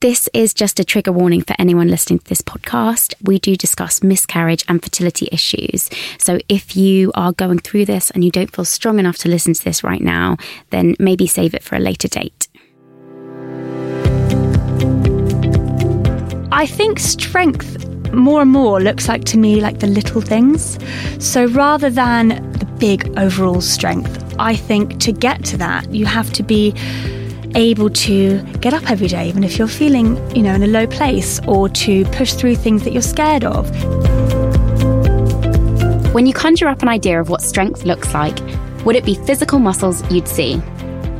This is just a trigger warning for anyone listening to this podcast. We do discuss miscarriage and fertility issues. So if you are going through this and you don't feel strong enough to listen to this right now, then maybe save it for a later date. I think strength more and more looks like to me like the little things. So rather than the big overall strength, I think to get to that, you have to be able to get up every day, even if you're feeling, you know, in a low place, or to push through things that you're scared of. When you conjure up an idea of what strength looks like, would it be physical muscles you'd see?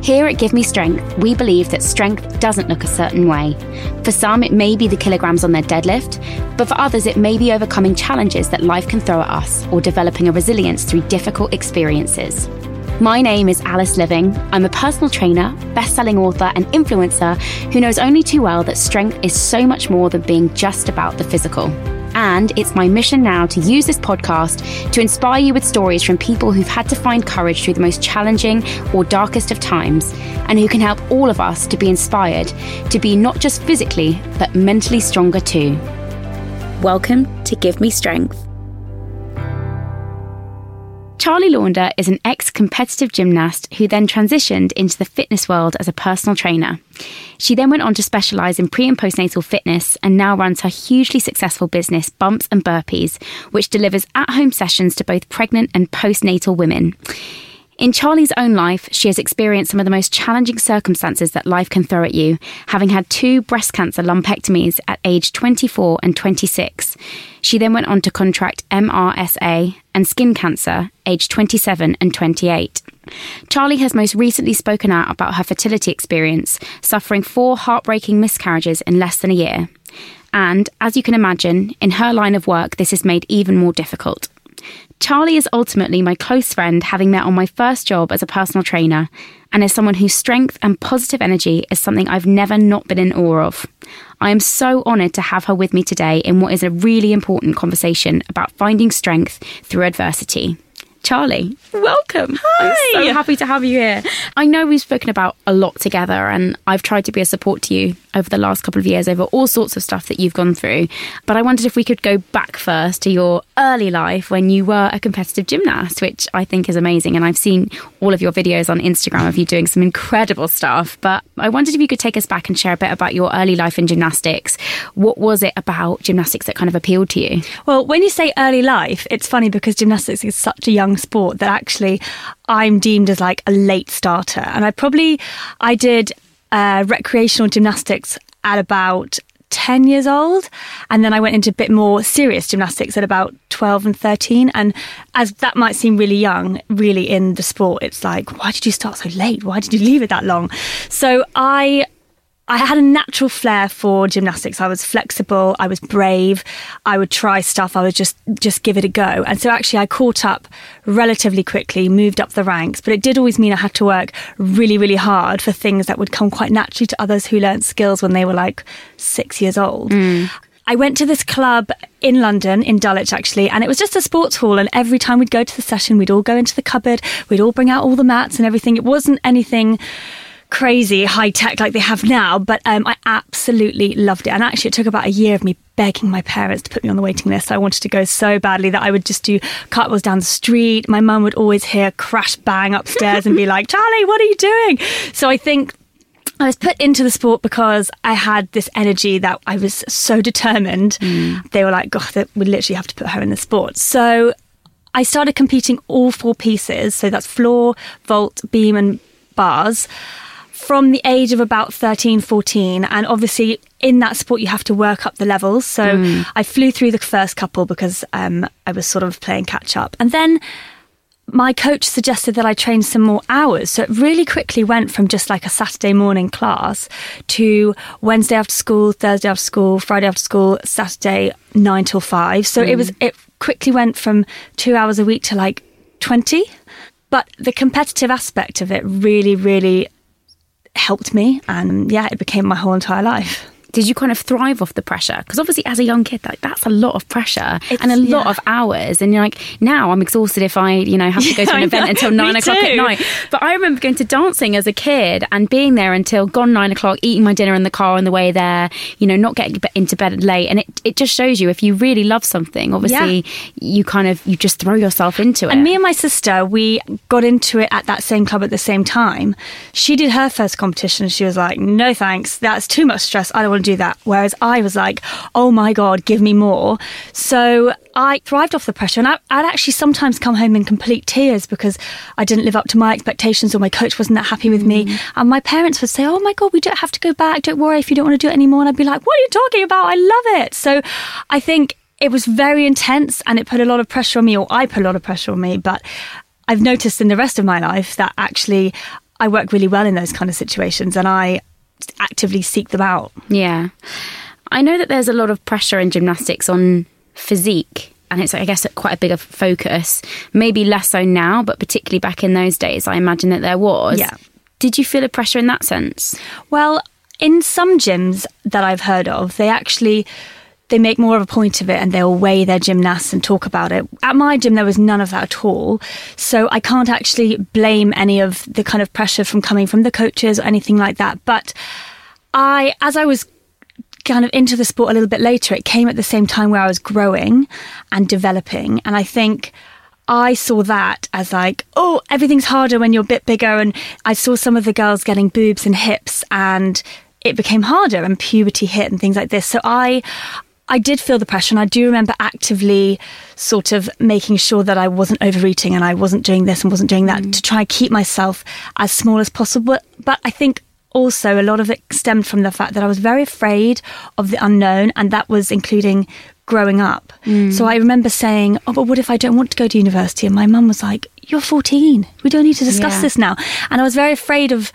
Here at Give Me Strength, we believe that strength doesn't look a certain way. For some, it may be the kilograms on their deadlift, but for others, it may be overcoming challenges that life can throw at us or developing a resilience through difficult experiences. My name is Alice Living. I'm a personal trainer, best selling author, and influencer who knows only too well that strength is so much more than being just about the physical. And it's my mission now to use this podcast to inspire you with stories from people who've had to find courage through the most challenging or darkest of times, and who can help all of us to be inspired to be not just physically, but mentally stronger too. Welcome to Give Me Strength. Charlie Launder is an ex competitive gymnast who then transitioned into the fitness world as a personal trainer. She then went on to specialise in pre and postnatal fitness and now runs her hugely successful business, Bumps and Burpees, which delivers at home sessions to both pregnant and postnatal women. In Charlie's own life, she has experienced some of the most challenging circumstances that life can throw at you, having had two breast cancer lumpectomies at age 24 and 26. She then went on to contract MRSA and skin cancer, aged 27 and 28. Charlie has most recently spoken out about her fertility experience, suffering four heartbreaking miscarriages in less than a year. And, as you can imagine, in her line of work, this is made even more difficult. Charlie is ultimately my close friend, having met on my first job as a personal trainer, and is someone whose strength and positive energy is something I've never not been in awe of. I am so honoured to have her with me today in what is a really important conversation about finding strength through adversity. Charlie, welcome. Hi. I'm so happy to have you here. I know we've spoken about a lot together, and I've tried to be a support to you over the last couple of years over all sorts of stuff that you've gone through. But I wondered if we could go back first to your early life when you were a competitive gymnast, which I think is amazing. And I've seen all of your videos on Instagram of you doing some incredible stuff. But I wondered if you could take us back and share a bit about your early life in gymnastics. What was it about gymnastics that kind of appealed to you? Well, when you say early life, it's funny because gymnastics is such a young sport that actually I'm deemed as like a late starter. And I probably, I did uh, recreational gymnastics at about 10 years old. And then I went into a bit more serious gymnastics at about 12 and 13. And as that might seem really young, really in the sport, it's like, why did you start so late? Why did you leave it that long? So I I had a natural flair for gymnastics. I was flexible, I was brave, I would try stuff, I would just just give it a go. And so actually I caught up relatively quickly, moved up the ranks, but it did always mean I had to work really really hard for things that would come quite naturally to others who learnt skills when they were like 6 years old. Mm. I went to this club in London, in Dulwich actually, and it was just a sports hall. And every time we'd go to the session, we'd all go into the cupboard, we'd all bring out all the mats and everything. It wasn't anything crazy high tech like they have now, but um, I absolutely loved it. And actually, it took about a year of me begging my parents to put me on the waiting list. I wanted to go so badly that I would just do cartwheels down the street. My mum would always hear crash bang upstairs and be like, Charlie, what are you doing? So I think I was put into the sport because I had this energy that I was so determined. Mm. They were like, God, we literally have to put her in the sport. So I started competing all four pieces. So that's floor, vault, beam, and bars from the age of about 13, 14. And obviously, in that sport, you have to work up the levels. So mm. I flew through the first couple because um, I was sort of playing catch up. And then my coach suggested that I train some more hours. So it really quickly went from just like a Saturday morning class to Wednesday after school, Thursday after school, Friday after school, Saturday nine till five. So mm. it was, it quickly went from two hours a week to like 20. But the competitive aspect of it really, really helped me. And yeah, it became my whole entire life. Did you kind of thrive off the pressure? Because obviously, as a young kid, like that's a lot of pressure It's- and a lot of hours. And you're like, now I'm exhausted if I, you know, have to go to an event until nine o'clock at night. But I remember going to dancing as a kid and being there until gone nine o'clock, eating my dinner in the car on the way there. You know, not getting into bed late. And it it just shows you if you really love something, obviously, you kind of you just throw yourself into it. And me and my sister, we got into it at that same club at the same time. She did her first competition. She was like, no thanks, that's too much stress. I don't want to do that. Whereas I was like, oh my God, give me more. So I thrived off the pressure. And I, I'd actually sometimes come home in complete tears because I didn't live up to my expectations or my coach wasn't that happy with me. Mm-hmm. And my parents would say, oh my God, we don't have to go back. Don't worry if you don't want to do it anymore. And I'd be like, what are you talking about? I love it. So I think it was very intense and it put a lot of pressure on me, or I put a lot of pressure on me. But I've noticed in the rest of my life that actually I work really well in those kind of situations and I actively seek them out. Yeah. I know that there's a lot of pressure in gymnastics on physique. And it's, I guess, quite a big of focus. Maybe less so now, but particularly back in those days, I imagine that there was. Yeah. Did you feel a pressure in that sense? Well, in some gyms that I've heard of, they actually they make more of a point of it and they'll weigh their gymnasts and talk about it. At my gym there was none of that at all. So I can't actually blame any of the kind of pressure from coming from the coaches or anything like that. But I as I was kind of into the sport a little bit later, it came at the same time where I was growing and developing. And I think I saw that as like, oh, everything's harder when you're a bit bigger. And I saw some of the girls getting boobs and hips and it became harder and puberty hit and things like this. So I, I did feel the pressure and I do remember actively sort of making sure that I wasn't overeating and I wasn't doing this and wasn't doing that mm. to try and keep myself as small as possible. But I think also a lot of it stemmed from the fact that I was very afraid of the unknown, and that was including growing up. Mm. So I remember saying, "Oh, but what if I don't want to go to university?" And my mum was like, "You're 14. We don't need to discuss Yeah. this now." And I was very afraid of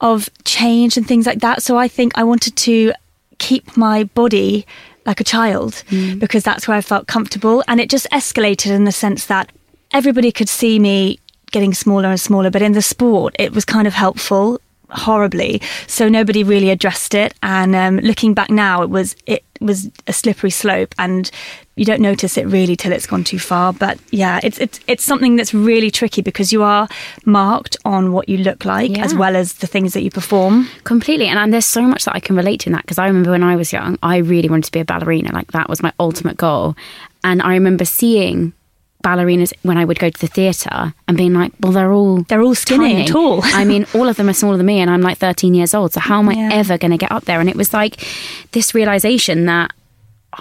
of change and things like that. So I think I wanted to keep my body like a child hmm. because that's where I felt comfortable, and it just escalated in the sense that everybody could see me getting smaller and smaller, but in the sport, it was kind of helpful horribly so nobody really addressed it and um, looking back now it was it was a slippery slope and you don't notice it really till it's gone too far but yeah it's it's it's something that's really tricky because you are marked on what you look like Yeah. as well as the things that you perform Completely. And, and there's so much that I can relate to in that because I remember when I was young, I really wanted to be a ballerina. Like that was my ultimate goal. And I remember seeing ballerinas when I would go to the theatre and being like, well, they're all They're all skinny and tall. I mean, all of them are smaller than me, and I'm like 13 years old. So how am I Yeah. ever going to get up there? And it was like this realization that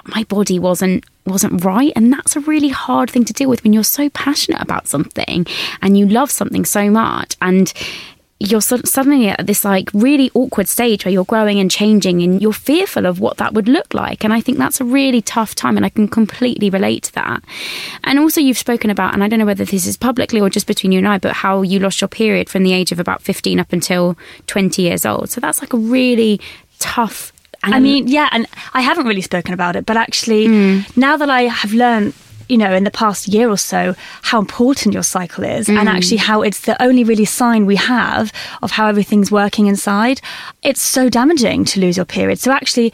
my body wasn't wasn't right and that's a really hard thing to deal with when you're so passionate about something and you love something so much and you're so- suddenly at this like really awkward stage where you're growing and changing and you're fearful of what that would look like and i think that's a really tough time and i can completely relate to that. And also you've spoken about and i don't know whether this is publicly or just between you and i but how you lost your period from the age of about 15 up until 20 years old. So that's like a really tough and I mean, yeah, and I haven't really spoken about it, but actually, mm. now that I have learned, you know, in the past year or so, how important your cycle is, and actually how it's the only really sign we have of how everything's working inside, it's so damaging to lose your period. So, actually,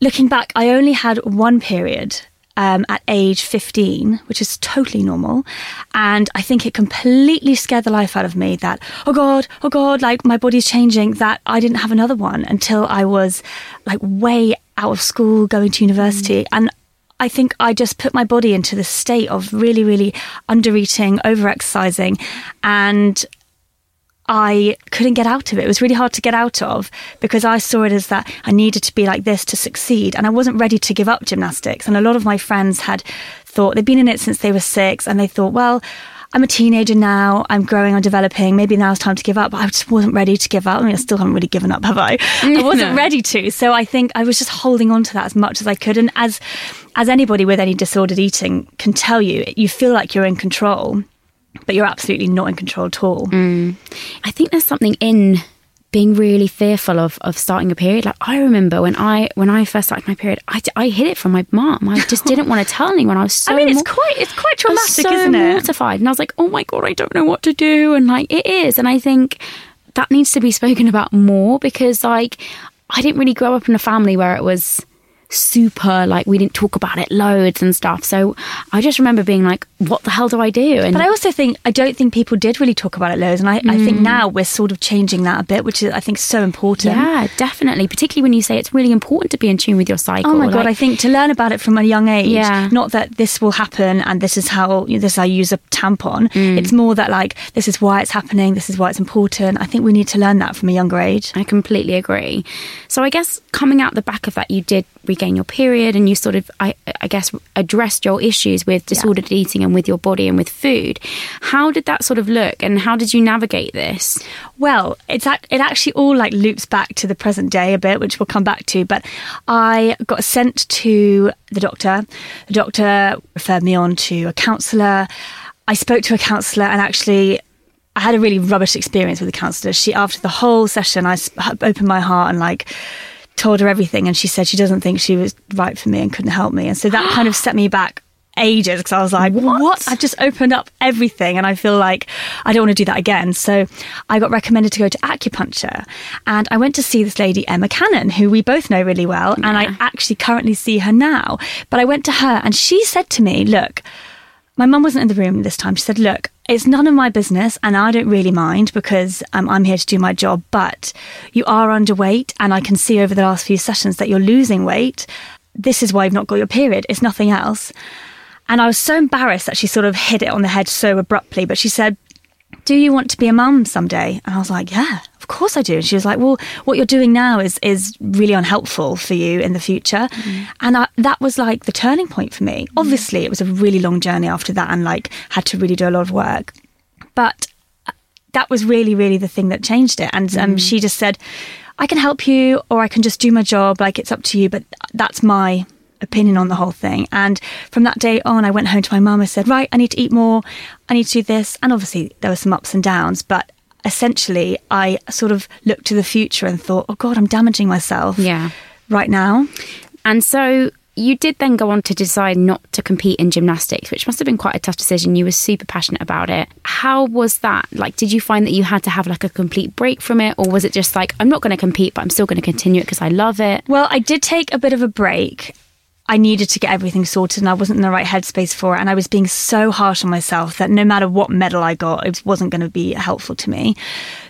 looking back, I only had one period. Um, at age 15, which is totally normal. And I think it completely scared the life out of me that, oh God, oh God, like my body's changing, that I didn't have another one until I was like way out of school, going to university. And I think I just put my body into this state of really, really under eating, over exercising. And I couldn't get out of it. It was really hard to get out of because I saw it as that I needed to be like this to succeed. And I wasn't ready to give up gymnastics. And a lot of my friends had thought they'd been in it since they were six and they thought, well, I'm a teenager now, I'm growing, I'm developing, maybe now's time to give up. But I just wasn't ready to give up. I mean, I still haven't really given up, have I? I wasn't No. ready to. So I think I was just holding on to that as much as I could. And as as anybody with any disordered eating can tell you, you feel like you're in control, but you're absolutely not in control at all. Mm. I think there's something in being really fearful of, of starting a period. Like I remember when I when I first started my period, I, I hid it from my mom. I just didn't want to tell anyone. I was so I mean, it's mor- quite it's quite traumatic, so isn't it? mortified, and I was like, oh my god, I don't know what to do, and like it is, and I think that needs to be spoken about more because like. I didn't really grow up in a family where it was super like we didn't talk about it loads and stuff. So I just remember being like, what the hell do I do? And but I also think I don't think people did really talk about it loads, and I, mm. I think mm. now we're sort of changing that a bit, which is I think so important. Yeah, definitely. Particularly when you say it's really important to be in tune with your cycle. Oh my god, I think to learn about it from a young age. Yeah. Not that this will happen and this is how this is how I use a tampon. Mm. It's more that like this is why it's happening. This is why it's important. I think we need to learn that from a younger age. I completely agree. So I guess coming out the back of that, you did regain your period and you sort of I, I guess addressed your issues with disordered yeah. eating and with your body and with food. How did that sort of look and how did you navigate this? Well, it's it actually all like loops back to the present day a bit, which we'll come back to. But I got sent to the doctor. The doctor referred me on to a counsellor. I spoke to a counsellor and actually I had a really rubbish experience with the counsellor. She, after the whole session, I opened my heart and like told her everything, and she said she doesn't think she was right for me and couldn't help me. And so that kind of set me back ages because I was like, what? what? I've just opened up everything and I feel like I don't want to do that again. So I got recommended to go to acupuncture and I went to see this lady, Emma Cannon, who we both know really well. Yeah. And I actually currently see her now. But I went to her and she said to me, look, my mum wasn't in the room this time. She said, look, it's none of my business and I don't really mind because um, I'm here to do my job, but you are underweight and I can see over the last few sessions that you're losing weight. This is why you've not got your period. It's nothing else. And I was so embarrassed that she sort of hit it on the head so abruptly, but she said, do you want to be a mum someday? And I was like, yeah, of course I do. And she was like, well, what you're doing now is is really unhelpful for you in the future. Mm-hmm. And I, that was like the turning point for me. Mm-hmm. Obviously, it was a really long journey after that and like had to really do a lot of work. But uh, that was really, really the thing that changed it. And um, mm. she just said, I can help you or I can just do my job. Like it's up to you. But that's my opinion on the whole thing. And from that day on, I went home to my mum. I said, right, I need to eat more. I need to do this. And obviously, there were some ups and downs, but essentially, I sort of looked to the future and thought, oh God, I'm damaging myself. Yeah. Right now. And so you did then go on to decide not to compete in gymnastics, which must have been quite a tough decision. You were super passionate about it. How was that? Like, did you find that you had to have like a complete break from it, or was it just like, I'm not going to compete, but I'm still going to continue it because I love it? Well, I did take a bit of a break. I needed to get everything sorted and I wasn't in the right headspace for it. And I was being so harsh on myself that no matter what medal I got, it wasn't going to be helpful to me.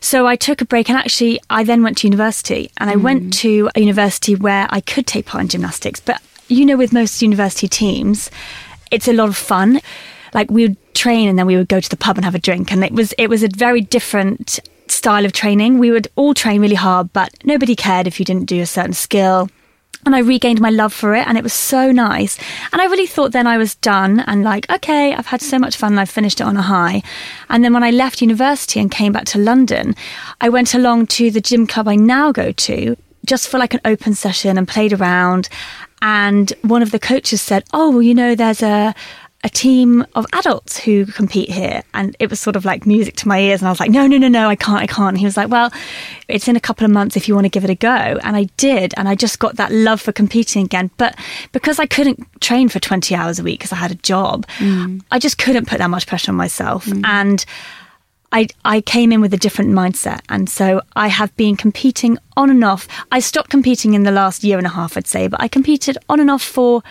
So I took a break and actually I then went to university and I mm. went to a university where I could take part in gymnastics. But you know, with most university teams, it's a lot of fun. Like we would train and then we would go to the pub and have a drink. And it was, it was a very different style of training. We would all train really hard, but nobody cared if you didn't do a certain skill and I regained my love for it and it was so nice. And I really thought then I was done and like, okay, I've had so much fun and I've finished it on a high. And then when I left university and came back to London, I went along to the gym club I now go to just for like an open session and played around. And one of the coaches said, Oh, well, you know, there's a, a team of adults who compete here. And it was sort of like music to my ears. And I was like, no, no, no, no, I can't, I can't. And he was like, well, it's in a couple of months if you want to give it a go. And I did. And I just got that love for competing again. But because I couldn't train for 20 hours a week because I had a job, mm. I just couldn't put that much pressure on myself. Mm. And I, I came in with a different mindset. And so I have been competing on and off. I stopped competing in the last year and a half, I'd say, but I competed on and off for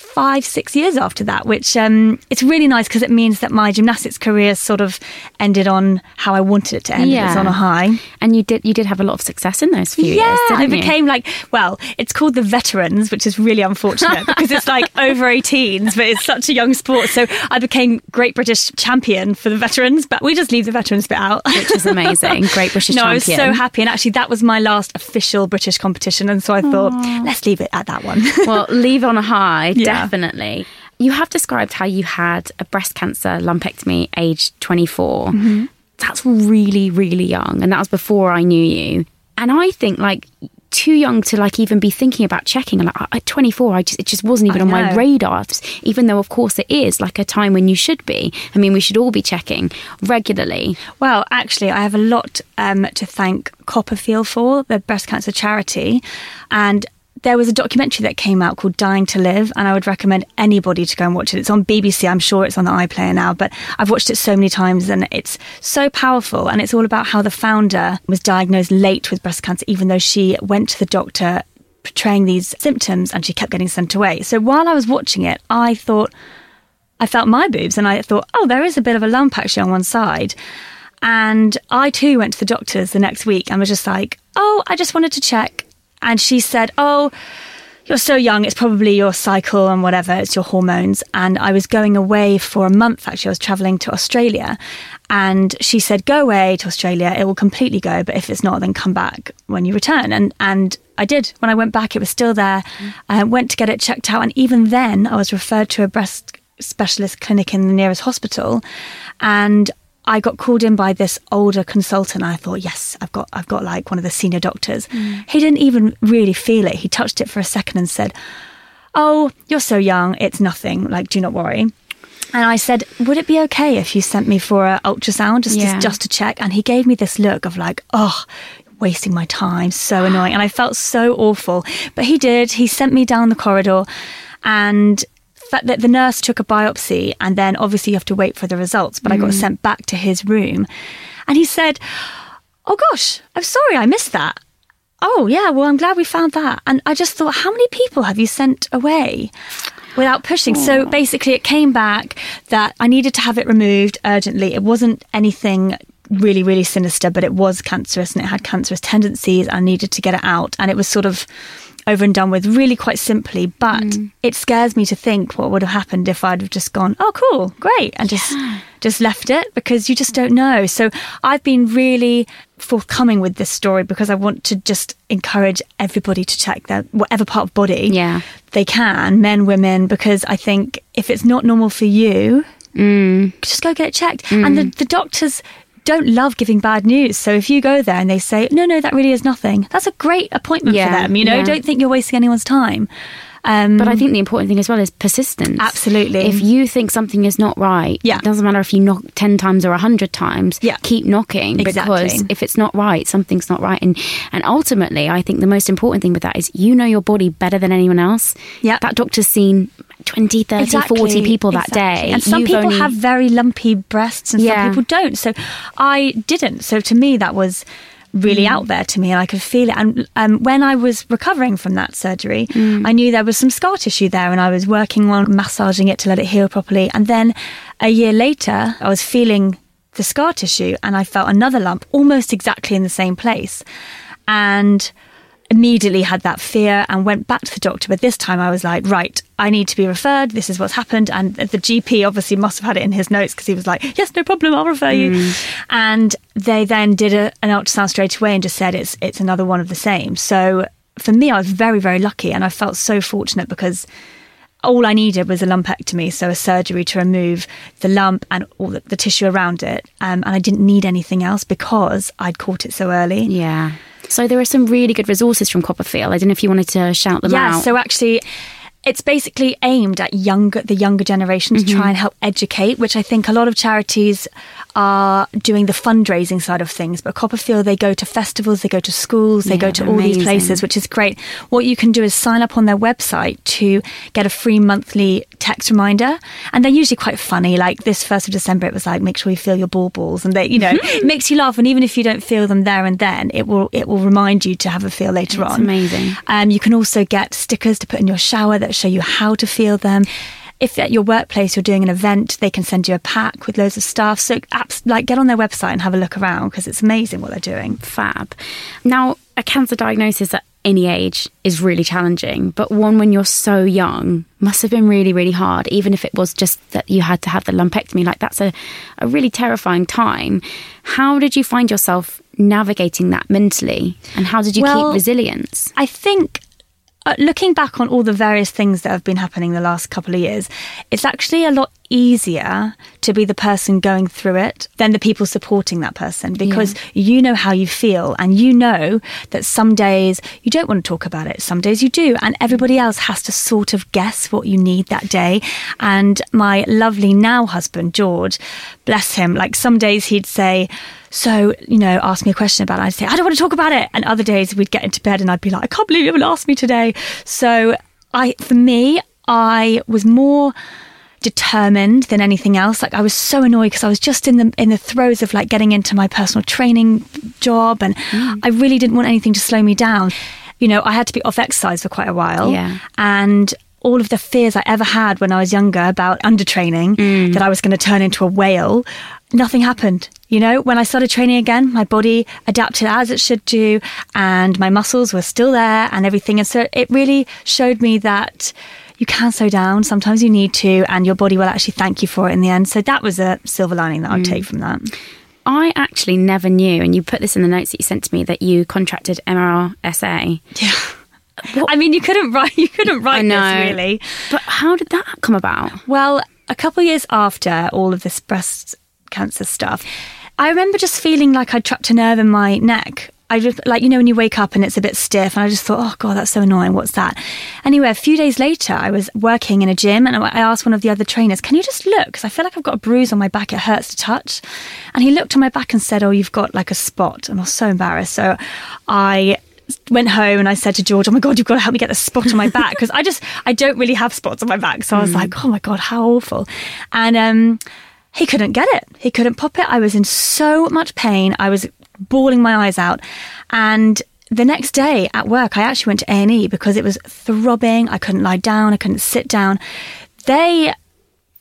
five, six years after that, which um, it's really nice because it means that my gymnastics career sort of ended on how I wanted it to end. Yeah. It was on a high. And you did you did have a lot of success in those few yeah, years, I became like, well, it's called the veterans, which is really unfortunate because it's like over 18s, but it's such a young sport. So I became Great British Champion for the veterans, but we just leave the veterans bit out. Which is amazing. Great British no, Champion. I was so happy. And actually, that was my last official British competition. And so I thought, Aww. let's leave it at that one. well, leave on a high, yeah. Definitely. You have described how you had a breast cancer lumpectomy aged 24. Mm-hmm. That's really, really young. And that was before I knew you. And I think like too young to like even be thinking about checking. Like at 24, I just it just wasn't even on my radar. Even though, of course, it is like a time when you should be. I mean, we should all be checking regularly. Well, actually, I have a lot um, to thank CoppaFeel for the breast cancer charity, and there was a documentary that came out called Dying to Live, and I would recommend anybody to go and watch it. It's on BBC. I'm sure it's on the iPlayer now, but I've watched it so many times and it's so powerful. And it's all about how the founder was diagnosed late with breast cancer, even though she went to the doctor portraying these symptoms and she kept getting sent away. So while I was watching it, I thought, I felt my boobs and I thought, oh, there is a bit of a lump actually on one side. And I too went to the doctors the next week and was just like, oh, I just wanted to check. And she said, oh, you're so young, it's probably your cycle and whatever, it's your hormones. And I was going away for a month, actually. I was traveling to Australia. And she said, go away to Australia, it will completely go. But if it's not, then come back when you return. And, and I did. When I went back, it was still there. Mm. I went to get it checked out. And even then, I was referred to a breast specialist clinic in the nearest hospital. And I got called in by this older consultant. I thought, yes, I've got, I've got like one of the senior doctors. Mm. He didn't even really feel it. He touched it for a second and said, "Oh, you're so young. It's nothing. Like, do not worry." And I said, "Would it be okay if you sent me for an ultrasound just yeah. to, just to check?" And he gave me this look of like, "Oh, wasting my time, so annoying." And I felt so awful. But he did. He sent me down the corridor, and that the nurse took a biopsy and then obviously you have to wait for the results. But mm. I got mm. sent back to his room and he said, Oh gosh, I'm sorry, I missed that. Oh, yeah, well, I'm glad we found that. And I just thought, how many people have you sent away? Without pushing. Aww. So basically, it came back that I needed to have it removed urgently. It wasn't anything really, really sinister, but it was cancerous and it had cancerous tendencies. I needed to get it out. And it was sort of over and done with really quite simply. But mm. it scares me to think what would have happened if I'd have just gone, oh, cool, great, and just yeah. just left it because you just don't know. So I've been really forthcoming with this story because I want to just encourage everybody to check their whatever part of body yeah. they can, men, women, because I think if it's not normal for you, Mm. Just go get it checked. Mm. And the, the doctors don't love giving bad news. So if you go there and they say, no, no, that really is nothing, that's a great appointment yeah, for them. You know, yeah. don't think you're wasting anyone's time. Um, but I think the important thing as well is persistence. Absolutely. If you think something is not right, yeah. it doesn't matter if you knock 10 times or 100 times, yeah. keep knocking exactly. because if it's not right, something's not right. And, and ultimately, I think the most important thing with that is you know your body better than anyone else. Yeah. That doctor's seen 20, 30, exactly. 40 people exactly. that day. And some You've people only... have very lumpy breasts and yeah. some people don't. So I didn't. So to me, that was really mm. out there to me and I could feel it. And um, when I was recovering from that surgery, mm. I knew there was some scar tissue there and I was working on massaging it to let it heal properly. And then a year later, I was feeling the scar tissue and I felt another lump almost exactly in the same place. And immediately had that fear and went back to the doctor. But this time I was like, right, I need to be referred. This is what's happened. And the GP obviously must have had it in his notes because he was like, yes, no problem, I'll refer you. Mm. And they then did a, an ultrasound straight away and just said it's it's another one of the same. So for me, I was very, very lucky and I felt so fortunate because all I needed was a lumpectomy, so a surgery to remove the lump and all the, the tissue around it. Um, and I didn't need anything else because I'd caught it so early. Yeah. So there are some really good resources from CoppaFeel. I don't know if you wanted to shout them yeah, out. Yeah, so actually it's basically aimed at younger the younger generation to mm-hmm. try and help educate which i think a lot of charities are doing the fundraising side of things but CoppaFeel they go to festivals they go to schools they yeah, go to all amazing. these places which is great. What you can do is sign up on their website to get a free monthly text reminder and they're usually quite funny. Like this first of december it was like make sure you feel your ball balls and they you know it makes you laugh and even if you don't feel them there and then it will it will remind you to have a feel later it's on. amazing. Um, you can also get stickers to put in your shower that show you how to feel them. If at your workplace you're doing an event, they can send you a pack with loads of stuff. So, apps, like, get on their website and have a look around because it's amazing what they're doing. Fab. Now, a cancer diagnosis at any age is really challenging, but one when you're so young must have been really, really hard, even if it was just that you had to have the lumpectomy. Like, that's a, a really terrifying time. How did you find yourself navigating that mentally? And how did you well, keep resilience? I think uh, looking back on all the various things that have been happening the last couple of years, it's actually a lot easier to be the person going through it than the people supporting that person because yeah. you know how you feel and you know that some days you don't want to talk about it, some days you do, and everybody else has to sort of guess what you need that day. And my lovely now husband, George, bless him, like some days he'd say, so, you know, ask me a question about it. I'd say, I don't want to talk about it. And other days we'd get into bed and I'd be like, I can't believe you haven't asked me today. So I, for me, I was more determined than anything else. Like I was so annoyed because I was just in the in the throes of like getting into my personal training job and mm. I really didn't want anything to slow me down. You know, I had to be off exercise for quite a while. Yeah. And all of the fears I ever had when I was younger about undertraining, mm. that I was going to turn into a whale, nothing happened. You know, when I started training again, my body adapted as it should do, and my muscles were still there and everything. And so it really showed me that you can slow down. Sometimes you need to, and your body will actually thank you for it in the end. So that was a silver lining that I'd mm. take from that. I actually never knew, and you put this in the notes that you sent to me, that you contracted MRSA. Yeah. What? I mean, you couldn't write. You couldn't write this really. But how did that come about? Well, a couple of years after all of this breast cancer stuff, I remember just feeling like I'd trapped a nerve in my neck. I just like you know when you wake up and it's a bit stiff, and I just thought, oh god, that's so annoying. What's that? Anyway, a few days later, I was working in a gym, and I asked one of the other trainers, "Can you just look? Because I feel like I've got a bruise on my back. It hurts to touch." And he looked on my back and said, "Oh, you've got like a spot." And I was so embarrassed. So I went home and I said to George, "Oh my god, you've got to help me get the spot on my back because I just I don't really have spots on my back." So I was mm. like, "Oh my god, how awful!" And um, he couldn't get it. He couldn't pop it. I was in so much pain. I was bawling my eyes out, and the next day at work, I actually went to A and E because it was throbbing. I couldn't lie down. I couldn't sit down. They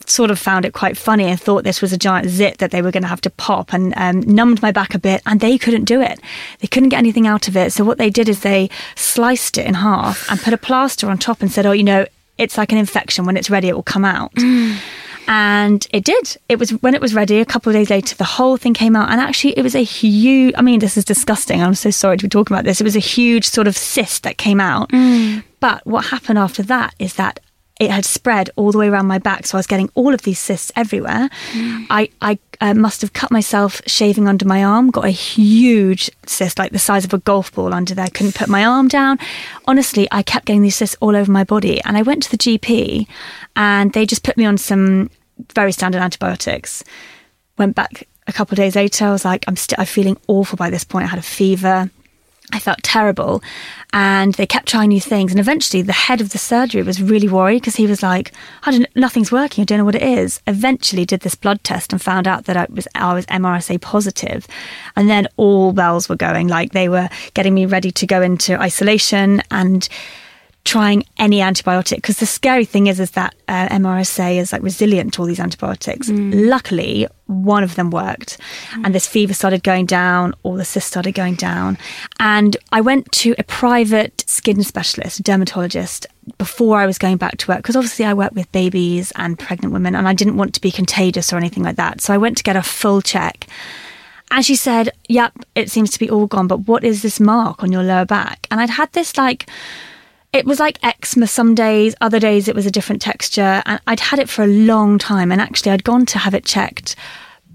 sort of found it quite funny and thought this was a giant zit that they were going to have to pop and um, numbed my back a bit and they couldn't do it. They couldn't get anything out of it. So what they did is they sliced it in half and put a plaster on top and said, oh, you know, it's like an infection. When it's ready, it will come out. And it did. It was when it was ready, a couple of days later, the whole thing came out. And actually, it was a huge, I mean, this is disgusting. I'm so sorry to be talking about this. It was a huge sort of cyst that came out. Mm. But what happened after that is that it had spread all the way around my back. So I was getting all of these cysts everywhere. Mm. I, I uh, must have cut myself shaving under my arm, got a huge cyst, like the size of a golf ball under there. Couldn't put my arm down. Honestly, I kept getting these cysts all over my body. And I went to the GP and they just put me on some very standard antibiotics. Went back a couple of days later. I was like, I'm still, I'm feeling awful by this point. I had a fever. I felt terrible. And they kept trying new things. And eventually, the head of the surgery was really worried because he was like, I don't, nothing's working. I don't know what it is. Eventually, did this blood test and found out that I was, I was MRSA positive. And then all bells were going. Like they were getting me ready to go into isolation and trying any antibiotic because the scary thing is is that uh, MRSA is like resilient to all these antibiotics. Mm. Luckily, one of them worked, mm. and this fever started going down, all the cysts started going down, and I went to a private skin specialist, a dermatologist, before I was going back to work because obviously I work with babies and pregnant women, and I didn't want to be contagious or anything like that. So I went to get a full check. And she said, Yep, it seems to be all gone, but what is this mark on your lower back? And I'd had this like it was like eczema some days, other days it was a different texture. And I'd had it for a long time. And actually, I'd gone to have it checked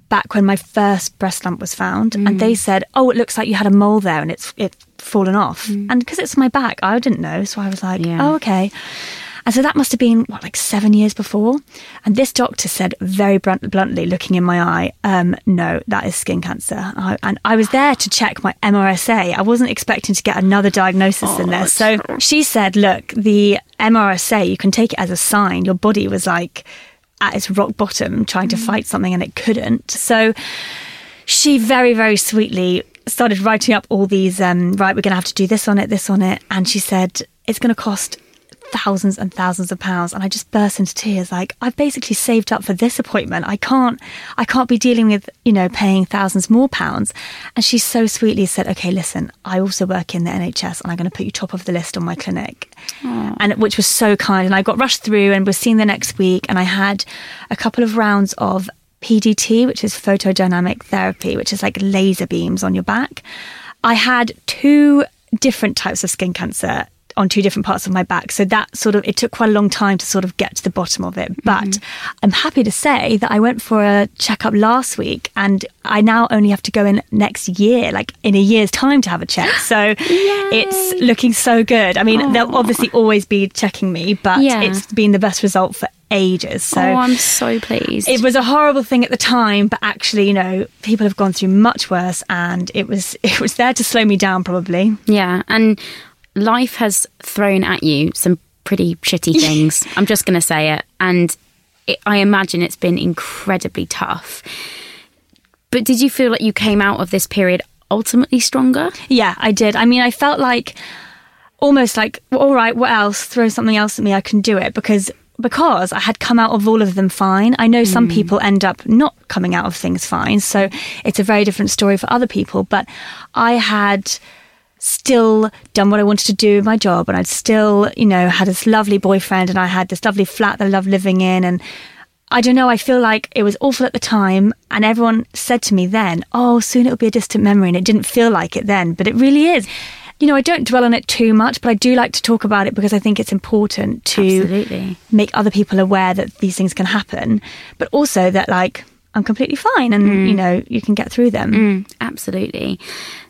back when my first breast lump was found. Mm. And they said, Oh, it looks like you had a mole there and it's, it's fallen off. Mm. And because it's my back, I didn't know. So I was like, yeah. Oh, okay. And so that must have been, what, like seven years before? And this doctor said very bluntly, looking in my eye, um, no, that is skin cancer. I, and I was there to check my MRSA. I wasn't expecting to get another diagnosis oh, in there. So she said, look, the MRSA, you can take it as a sign. Your body was like at its rock bottom trying to mm. fight something and it couldn't. So she very, very sweetly started writing up all these, um, right, we're going to have to do this on it, this on it. And she said, it's going to cost thousands and thousands of pounds and I just burst into tears. Like I've basically saved up for this appointment. I can't I can't be dealing with you know paying thousands more pounds. And she so sweetly said okay listen I also work in the NHS and I'm going to put you top of the list on my clinic. Aww. and which was so kind and I got rushed through and was seen the next week and I had a couple of rounds of PDT which is photodynamic therapy which is like laser beams on your back. I had two different types of skin cancer on two different parts of my back. So that sort of, it took quite a long time to sort of get to the bottom of it. But mm-hmm. I'm happy to say that I went for a checkup last week and I now only have to go in next year, like in a year's time to have a check. So it's looking so good. I mean, Aww. they'll obviously always be checking me, but yeah. it's been the best result for ages. So oh, I'm so pleased. It was a horrible thing at the time, but actually, you know, people have gone through much worse, and it was it was there to slow me down, probably. Yeah, and life has thrown at you some pretty shitty things. I'm just going to say it, and it, I imagine it's been incredibly tough. But did you feel like you came out of this period ultimately stronger? Yeah, I did. I mean, I felt like almost like, well, all right, what else? Throw something else at me, I can do it because because I had come out of all of them fine. I know some mm. people end up not coming out of things fine, so it's a very different story for other people. But I had still done what I wanted to do my job, and I'd still, you know, had this lovely boyfriend, and I had this lovely flat that I loved living in, and I don't know, I feel like it was awful at the time, and everyone said to me then, oh, soon it'll be a distant memory, and it didn't feel like it then, but it really is. You know, I don't dwell on it too much, but I do like to talk about it because I think it's important to Absolutely. make other people aware that these things can happen, but also that, like, I'm completely fine and, mm. you know, you can get through them. Mm, absolutely.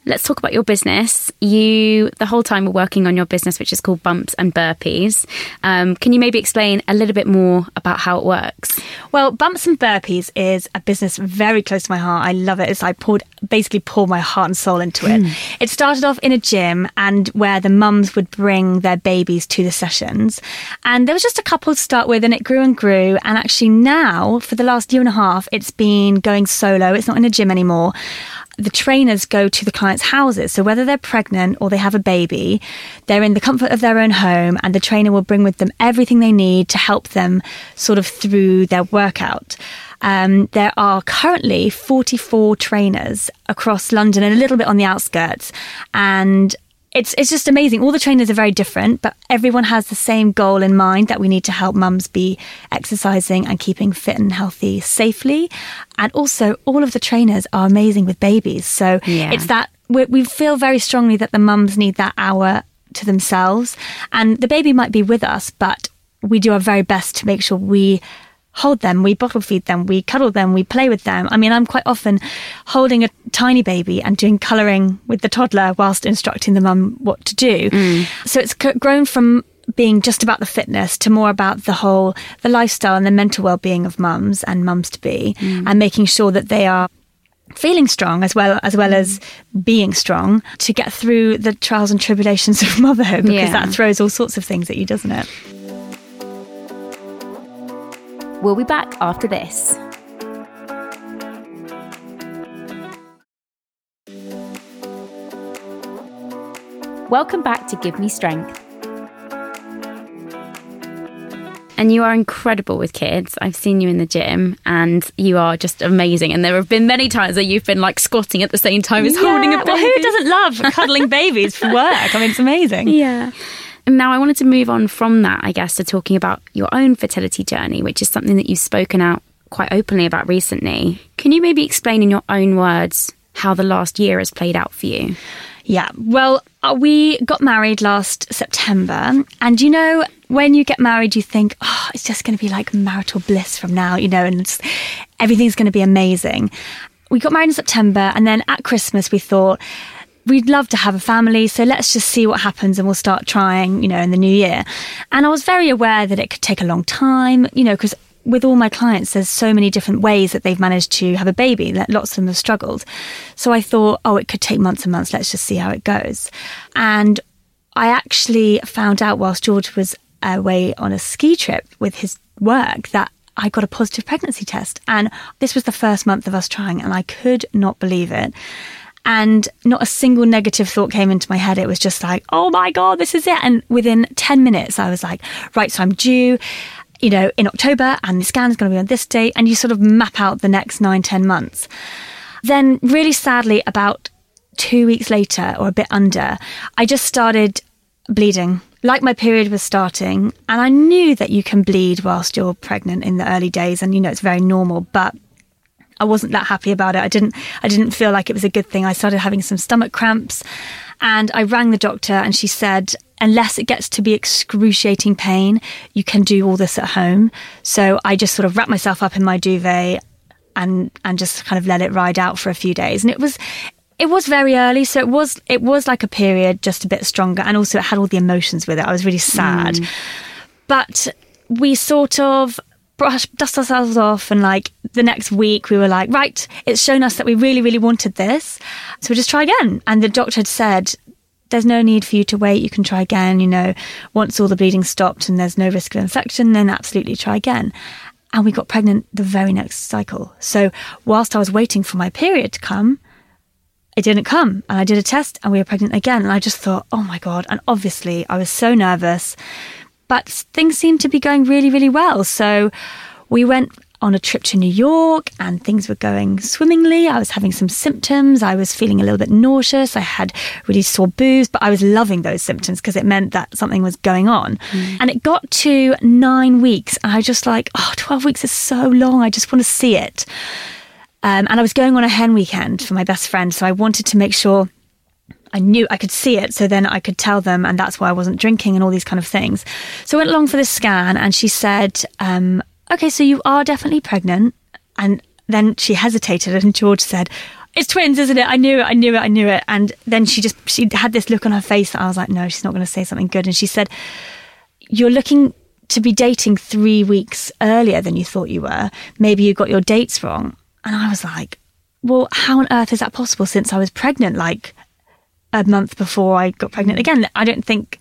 Let's talk about your business. You, the whole time, were working on your business, which is called Bumps and Burpees. Um, can you maybe explain a little bit more about how it works? Well, Bumps and Burpees is a business very close to my heart. I love it. It's I poured basically poured my heart and soul into it. Mm. It started off in a gym and where the mums would bring their babies to the sessions. And there was just a couple to start with, and it grew and grew. And actually, now for the last year and a half, it's been going solo. It's not in a gym anymore the trainers go to the clients' houses. So whether they're pregnant or they have a baby, they're in the comfort of their own home and the trainer will bring with them everything they need to help them sort of through their workout. Um, there are currently 44 trainers across London and a little bit on the outskirts. And it's it's just amazing. All the trainers are very different, but everyone has the same goal in mind that we need to help mums be exercising and keeping fit and healthy safely. And also, all of the trainers are amazing with babies. So yeah. it's that we, we feel very strongly that the mums need that hour to themselves, and the baby might be with us, but we do our very best to make sure we hold them, we bottle feed them, we cuddle them, we play with them. I mean, I'm quite often holding a tiny baby and doing colouring with the toddler whilst instructing the mum what to do. Mm. So it's grown from being just about the fitness to more about the whole the lifestyle and the mental well-being of mums and mums to be mm. and making sure that they are feeling strong as well as well as being strong to get through the trials and tribulations of motherhood because yeah. that throws all sorts of things at you doesn't it We'll be back after this. Welcome back to Give Me Strength. And you are incredible with kids. I've seen you in the gym and you are just amazing. And there have been many times that you've been like squatting at the same time as yeah, holding a baby. Well, who doesn't love cuddling babies for work? I mean, it's amazing. Yeah. Now I wanted to move on from that, I guess, to talking about your own fertility journey, which is something that you've spoken out quite openly about recently. Can you maybe explain in your own words how the last year has played out for you? Yeah, well, uh, we got married last September. And you know, when you get married, you think, oh, it's just going to be like marital bliss from now, you know, and everything's going to be amazing. We got married in September. And then at Christmas, we thought, we'd love to have a family, so let's just see what happens and we'll start trying, you know, in the new year. And I was very aware that it could take a long time, you know, because with all my clients, there's so many different ways that they've managed to have a baby. That lots of them have struggled. So I thought, oh, it could take months and months. Let's just see how it goes. And I actually found out whilst George was away on a ski trip with his work that I got a positive pregnancy test. And this was the first month of us trying, and I could not believe it. And not a single negative thought came into my head. It was just like, oh my God, this is it. And within 10 minutes, I was like, right, so I'm due you know, in October and the scan is going to be on this date, and you sort of map out the next nine, ten months. Then, really sadly, about two weeks later or a bit under, I just started bleeding. Like my period was starting, and I knew that you can bleed whilst you're pregnant in the early days, and you know, it's very normal, but I wasn't that happy about it. I didn't I didn't feel like it was a good thing. I started having some stomach cramps and I rang the doctor and she said unless it gets to be excruciating pain, you can do all this at home. So I just sort of wrapped myself up in my duvet and and just kind of let it ride out for a few days. And it was it was very early, so it was it was like a period just a bit stronger and also it had all the emotions with it. I was really sad. Mm. But we sort of brush, dust ourselves off. And like the next week, we were like, right, it's shown us that we really, really wanted this. So we'll just try again. And the doctor had said, there's no need for you to wait. You can try again. You know, once all the bleeding stopped and there's no risk of infection, then absolutely try again. And we got pregnant the very next cycle. So whilst I was waiting for my period to come, it didn't come. And I did a test and we were pregnant again. And I just thought, oh my God. And obviously, I was so nervous, but things seemed to be going really, really well. So we went on a trip to New York and things were going swimmingly. I was having some symptoms. I was feeling a little bit nauseous. I had really sore boobs, but I was loving those symptoms because it meant that something was going on. Mm. And it got to nine weeks and I was just like, oh, 12 weeks is so long. I just want to see it. Um, and I was going on a hen weekend for my best friend. So I wanted to make sure I knew I could see it. So then I could tell them. And that's why I wasn't drinking and all these kind of things. So I went along for this scan and she said, um, okay, so you are definitely pregnant. And then she hesitated and George said, it's twins, isn't it? I knew it, I knew it, I knew it. And then she just, she had this look on her face that I was like, no, she's not going to say something good. And she said, you're looking to be dating three weeks earlier than you thought you were. Maybe you got your dates wrong. And I was like, well, how on earth is that possible since I was pregnant like a month before I got pregnant again? I don't think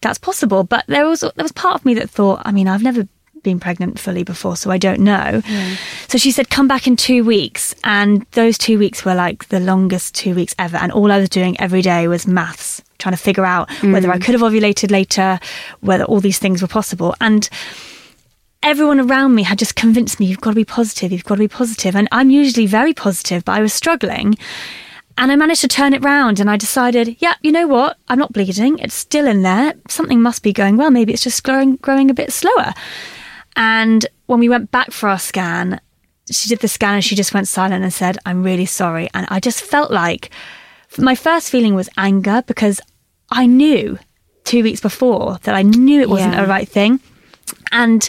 that's possible. But there was there was part of me that thought, I mean, I've never been pregnant fully before, so I don't know. Yeah. So she said, come back in two weeks. And those two weeks were like the longest two weeks ever. And all I was doing every day was maths, trying to figure out mm. whether I could have ovulated later, whether all these things were possible. And everyone around me had just convinced me, you've got to be positive, you've got to be positive. And I'm usually very positive, but I was struggling. And I managed to turn it round and I decided, yeah, you know what? I'm not bleeding. It's still in there. Something must be going well. Maybe it's just growing, growing a bit slower. And when we went back for our scan, she did the scan and she just went silent and said, I'm really sorry. And I just felt like my first feeling was anger because I knew two weeks before that I knew it wasn't yeah. a right thing. And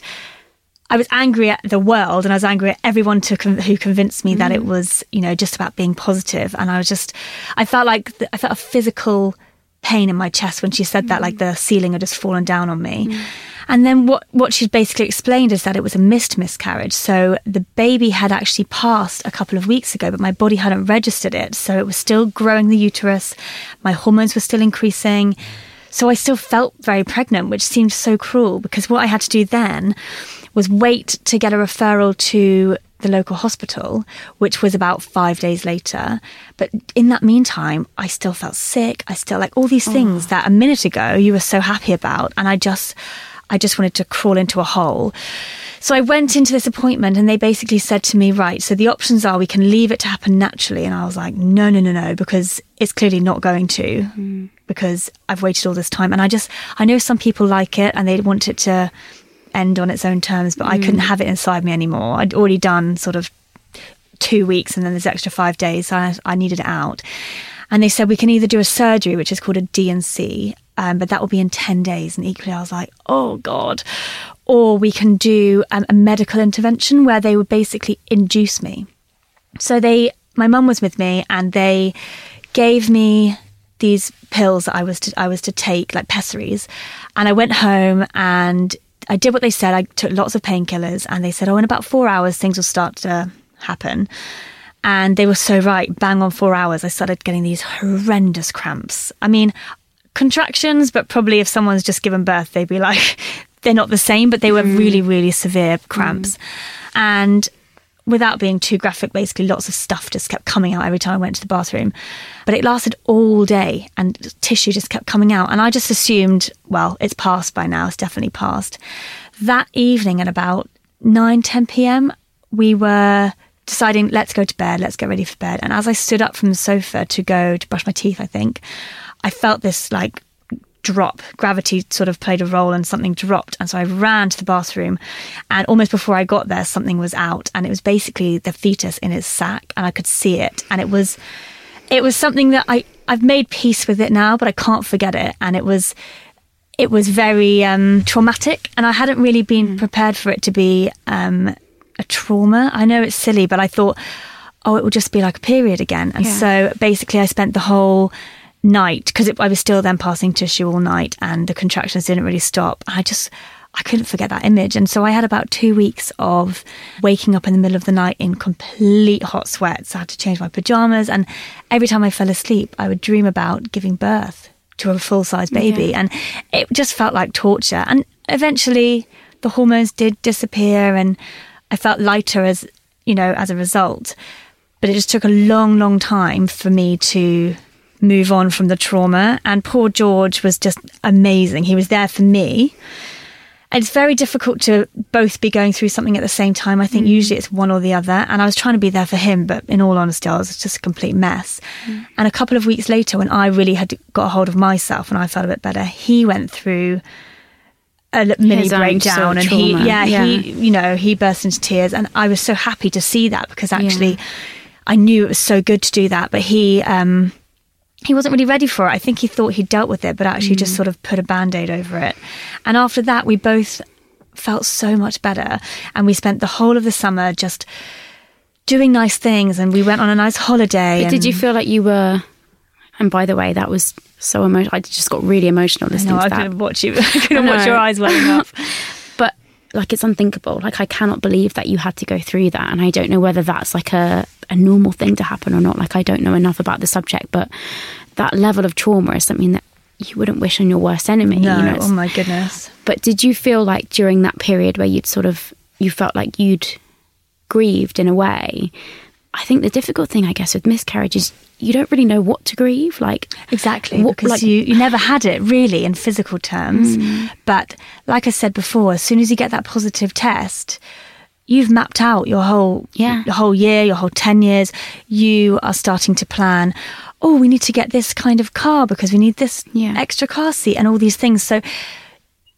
I was angry at the world and I was angry at everyone to con- who convinced me mm. that it mm. was, you know, just about being positive. And I was just, I felt like I felt a physical pain in my chest when she said mm. that, like the ceiling had just fallen down on me. Mm. And then what, what she'd basically explained is that it was a missed miscarriage. So the baby had actually passed a couple of weeks ago, but my body hadn't registered it. So it was still growing the uterus. My hormones were still increasing. So I still felt very pregnant, which seemed so cruel because what I had to do then was wait to get a referral to the local hospital, which was about five days later. But in that meantime, I still felt sick. I still like all these things oh. that a minute ago you were so happy about. And I just, I just wanted to crawl into a hole. So I went into this appointment and they basically said to me, right, so the options are we can leave it to happen naturally. And I was like, no, no, no, no, because it's clearly not going to, mm. because I've waited all this time. And I just, I know some people like it and they want it to end on its own terms, but mm. I couldn't have it inside me anymore. I'd already done sort of two weeks and then there's extra five days. So I, I needed it out. And they said we can either do a surgery, which is called a D&C, um, but that will be in 10 days. And equally, I was like, oh God. Or we can do um, a medical intervention where they would basically induce me. So they, my mum was with me and they gave me these pills that I was to, I was to take, like pessaries. And I went home and I did what they said. I took lots of painkillers and they said, oh, in about four hours, things will start to happen. And they were so right. Bang on four hours, I started getting these horrendous cramps. I mean, contractions, but probably if someone's just given birth, they'd be like, they're not the same, but they were mm. really, really severe cramps. Mm. And without being too graphic, basically lots of stuff just kept coming out every time I went to the bathroom. But it lasted all day and tissue just kept coming out. And I just assumed, well, it's passed by now. It's definitely passed. That evening at about 9, 10 p.m., we were deciding, let's go to bed, let's get ready for bed. And as I stood up from the sofa to go to brush my teeth, I think, I felt this like drop. Gravity sort of played a role and something dropped. And so I ran to the bathroom and almost before I got there, something was out and it was basically the fetus in its sack. and I could see it. And it was, it was something that I, I've made peace with it now, but I can't forget it. And it was, it was very um, traumatic and I hadn't really been mm. prepared for it to be um, a trauma. I know it's silly, but I thought, oh, it will just be like a period again. And yeah. so basically I spent the whole night because I was still then passing tissue all night and the contractions didn't really stop. I just, I couldn't forget that image. And so I had about two weeks of waking up in the middle of the night in complete hot sweats. I had to change my pajamas. And every time I fell asleep, I would dream about giving birth to a full size baby. Yeah. And it just felt like torture. And eventually the hormones did disappear and I felt lighter as, you know, as a result. But it just took a long, long time for me to move on from the trauma. And poor George was just amazing. He was there for me. And it's very difficult to both be going through something at the same time. I think mm. usually it's one or the other. And I was trying to be there for him, but in all honesty, I was just a complete mess. Mm. And a couple of weeks later, when I really had got a hold of myself and I felt a bit better, he went through a mini His breakdown and he yeah, yeah, he you know he burst into tears and i was so happy to see that because actually yeah. i knew it was so good to do that but he um he wasn't really ready for it. I think he thought he'd dealt with it, but actually mm. just sort of put a band aid over it. And after that, we both felt so much better. And we spent the whole of the summer just doing nice things. And we went on a nice holiday. did you feel like you were. And by the way, that was so emotional. I just got really emotional listening I to I couldn't watch you. I couldn't watch your eyes welling up. Like it's unthinkable. Like I cannot believe that you had to go through that, and I don't know whether that's like a a normal thing to happen or not. Like, I don't know enough about the subject, but that level of trauma is something that you wouldn't wish on your worst enemy. No, you know, oh my goodness. But did you feel like during that period where you'd sort of, you felt like you'd grieved in a way? I think the difficult thing, I guess, with miscarriage is you don't really know what to grieve. Like exactly what, because like, you you never had it really in physical terms. Mm. But like I said before, as soon as you get that positive test, you've mapped out your whole yeah. your whole year, your whole 10 years. You are starting to plan, oh, we need to get this kind of car because we need this yeah. extra car seat and all these things. So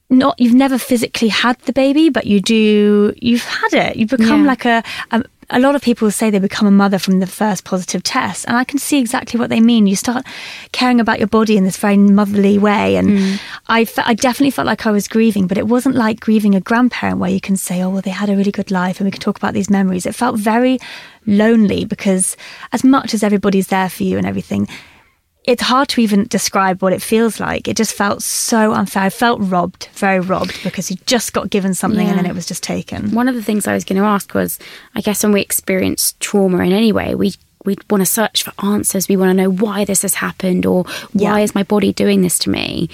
not you've never physically had the baby, but you do you've had it. You become yeah. like a, a a lot of people say they become a mother from the first positive test, and I can see exactly what they mean. You start caring about your body in this very motherly way, and mm. I, fe- I definitely felt like I was grieving, but it wasn't like grieving a grandparent where you can say, "Oh, well, they had a really good life," and we can talk about these memories. It felt very lonely because, as much as everybody's there for you and everything, it's hard to even describe what it feels like. It just felt so unfair. I felt robbed, very robbed, because you just got given something yeah. and then it was just taken. One of the things I was going to ask was I guess when we experience trauma in any way, we we want to search for answers. We want to know why this has happened or why yeah. is my body doing this to me.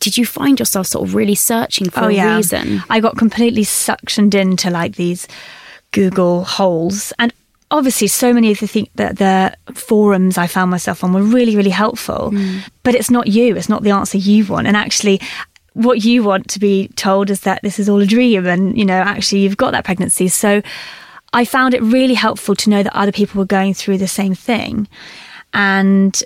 Did you find yourself sort of really searching for oh, a yeah. reason? I got completely suctioned into like these Google holes and obviously so many of the th- the, the, forums I found myself on were really really helpful mm. but it's not you it's not the answer you want and actually what you want to be told is that this is all a dream and you know actually you've got that pregnancy so I found it really helpful to know that other people were going through the same thing and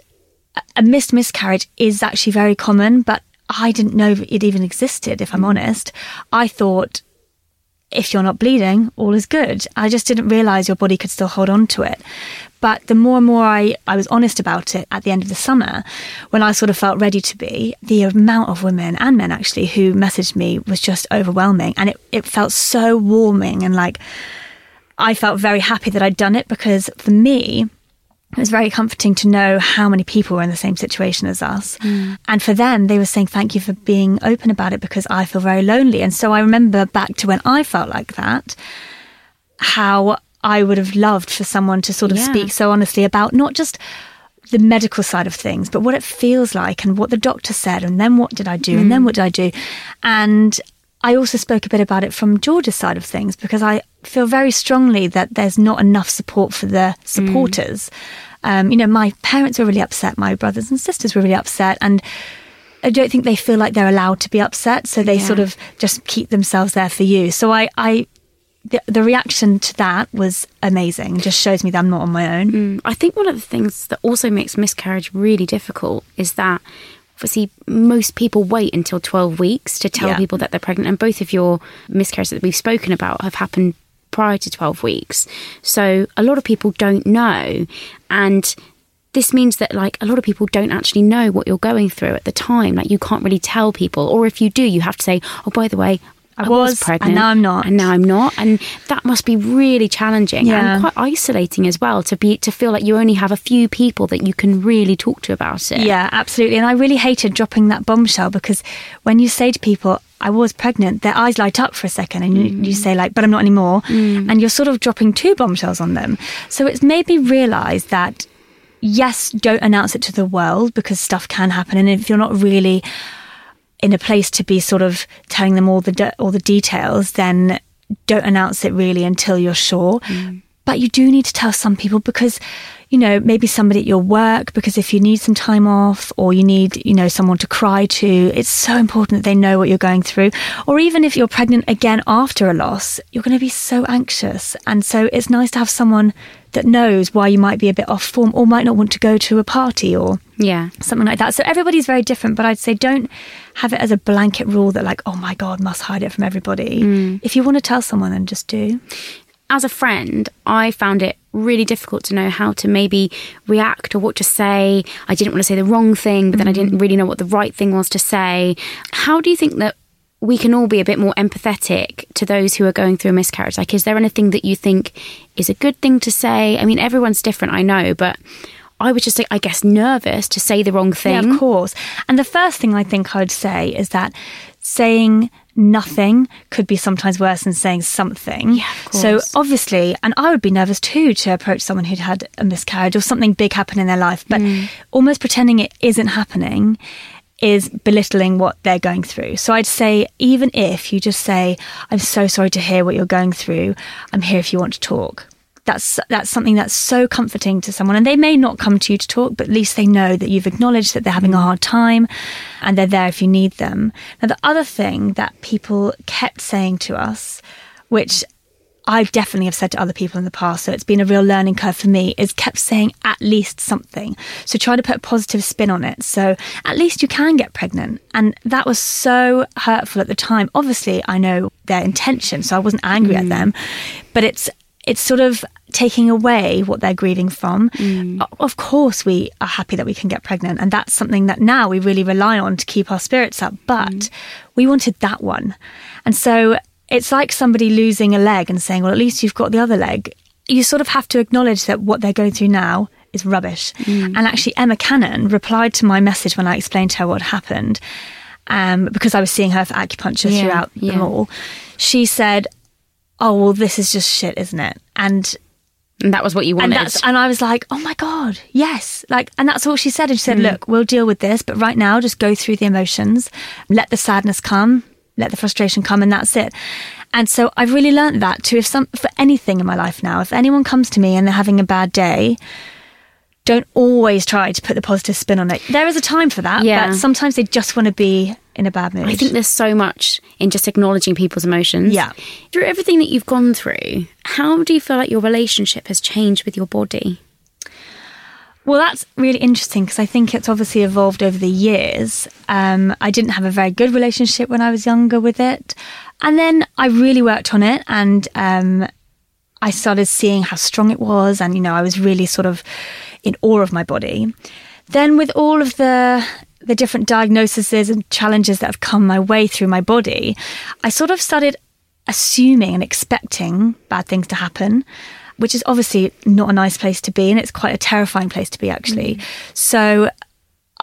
a missed miscarriage is actually very common but I didn't know it even existed if I'm mm. honest I thought if you're not bleeding, all is good. I just didn't realize your body could still hold on to it. But the more and more I, I was honest about it at the end of the summer, when I sort of felt ready to be, the amount of women and men actually who messaged me was just overwhelming. And it, it felt so warming and like I felt very happy that I'd done it because for me, it was very comforting to know how many people were in the same situation as us. Mm. And for them, they were saying, Thank you for being open about it because I feel very lonely. And so I remember back to when I felt like that, how I would have loved for someone to sort of yeah. speak so honestly about not just the medical side of things, but what it feels like and what the doctor said, and then what did I do, mm. and then mm. what did I do. And I also spoke a bit about it from George's side of things because I feel very strongly that there's not enough support for the supporters. Mm. Um, you know, my parents were really upset, my brothers and sisters were really upset, and I don't think they feel like they're allowed to be upset, so they yeah. sort of just keep themselves there for you. So I, I the, the, reaction to that was amazing. It just shows me that I'm not on my own. Mm, I think one of the things that also makes miscarriage really difficult is that obviously most people wait until 12 weeks to tell yeah. people that they're pregnant and both of your miscarriages that we've spoken about have happened prior to 12 weeks so a lot of people don't know and this means that like a lot of people don't actually know what you're going through at the time like you can't really tell people or if you do you have to say oh by the way I, was, pregnant, and now I'm not. and now I'm not, and that must be really challenging Yeah. and quite isolating as well to be to feel like you only have a few people that you can really talk to about it. Yeah, absolutely. And I really hated dropping that bombshell because when you say to people, I was pregnant, their eyes light up for a second and you, mm. you say, like, but I'm not anymore. Mm. And you're sort of dropping two bombshells on them. So it's made me realize that, yes, don't announce it to the world because stuff can happen. And if you're not really in a place to be sort of telling them all the de- all the details, then don't announce it really until you're sure. Mm. But you do need to tell some people because, you know, maybe somebody at your work, because if you need some time off or you need, you know, someone to cry to, it's so important that they know what you're going through. Or even if you're pregnant again after a loss, you're going to be so anxious. And so it's nice to have someone that knows why you might be a bit off form or might not want to go to a party or yeah. something like that. So everybody's very different, but I'd say don't have it as a blanket rule that like, oh my god, must hide it from everybody. Mm. If you want to tell someone, then just do. as a friend, I found it really difficult to know how to maybe react or what to say. I didn't want to say the wrong thing, but then I didn't mm. really know what the right thing was to say. How do you think that we can all be a bit more empathetic to those who are going through a miscarriage? Like, is there anything that you think is a good thing to say? I mean, everyone's different, I know, but I was just, I guess, nervous to say the wrong thing. Yeah, of course. And the first thing I think I'd say is that saying nothing could be sometimes worse than saying something. Yeah, So obviously, and I would be nervous too to approach someone who'd had a miscarriage or something big happen in their life, but mm. almost pretending it isn't happening is belittling what they're going through. So I'd say even if you just say, I'm so sorry to hear what you're going through, I'm here if you want to talk. That's that's something that's so comforting to someone and they may not come to you to talk, but at least they know that you've acknowledged that they're having a hard time and they're there if you need them. Now the other thing that people kept saying to us, which I definitely have said to other people in the past, so it's been a real learning curve for me, is kept saying at least something. So try to put a positive spin on it. So at least you can get pregnant. And that was so hurtful at the time. Obviously, I know their intention, so I wasn't angry at mm. them, but it's it's sort of taking away what they're grieving from. Mm. O- Of course, we are happy that we can get pregnant, and that's something that now we really rely on to keep our spirits up. But mm. we wanted that one. And so it's like somebody losing a leg and saying, well, at least you've got the other leg. You sort of have to acknowledge that what they're going through now is rubbish. And actually, Emma Cannon replied to my message when I explained to her what happened. Um, because I was seeing her for acupuncture Yeah, throughout yeah. them all. She said, Oh, well, this is just shit, isn't it? And And that was what you and wanted. that's and I was like, oh my god, yes, like, and that's all she said. And she said, Mm. look, we'll deal with this, but right now, just go through the emotions, let the sadness come, let the frustration come, and that's it. And so I've really learned that too. If some for anything in my life now, if anyone comes to me and they're having a bad day. Don't always try to put the positive spin on it. There is a time for that, Yeah. but sometimes they just want to be in a bad mood. I think there's so much in just acknowledging people's emotions. Yeah. Through everything that you've gone through, how do you feel like your relationship has changed with your body? Well, that's really interesting because I think it's obviously evolved over the years. Um, I didn't have a very good relationship when I was younger with it. And then I really worked on it and um, I started seeing how strong it was. And, you know, I was really sort of in awe of my body. Then, with all of the the different diagnoses and challenges that have come my way through my body, I sort of started assuming and expecting bad things to happen, which is obviously not a nice place to be. And it's quite a terrifying place to be, actually. Mm. So,